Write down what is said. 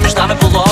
Tam estava pelo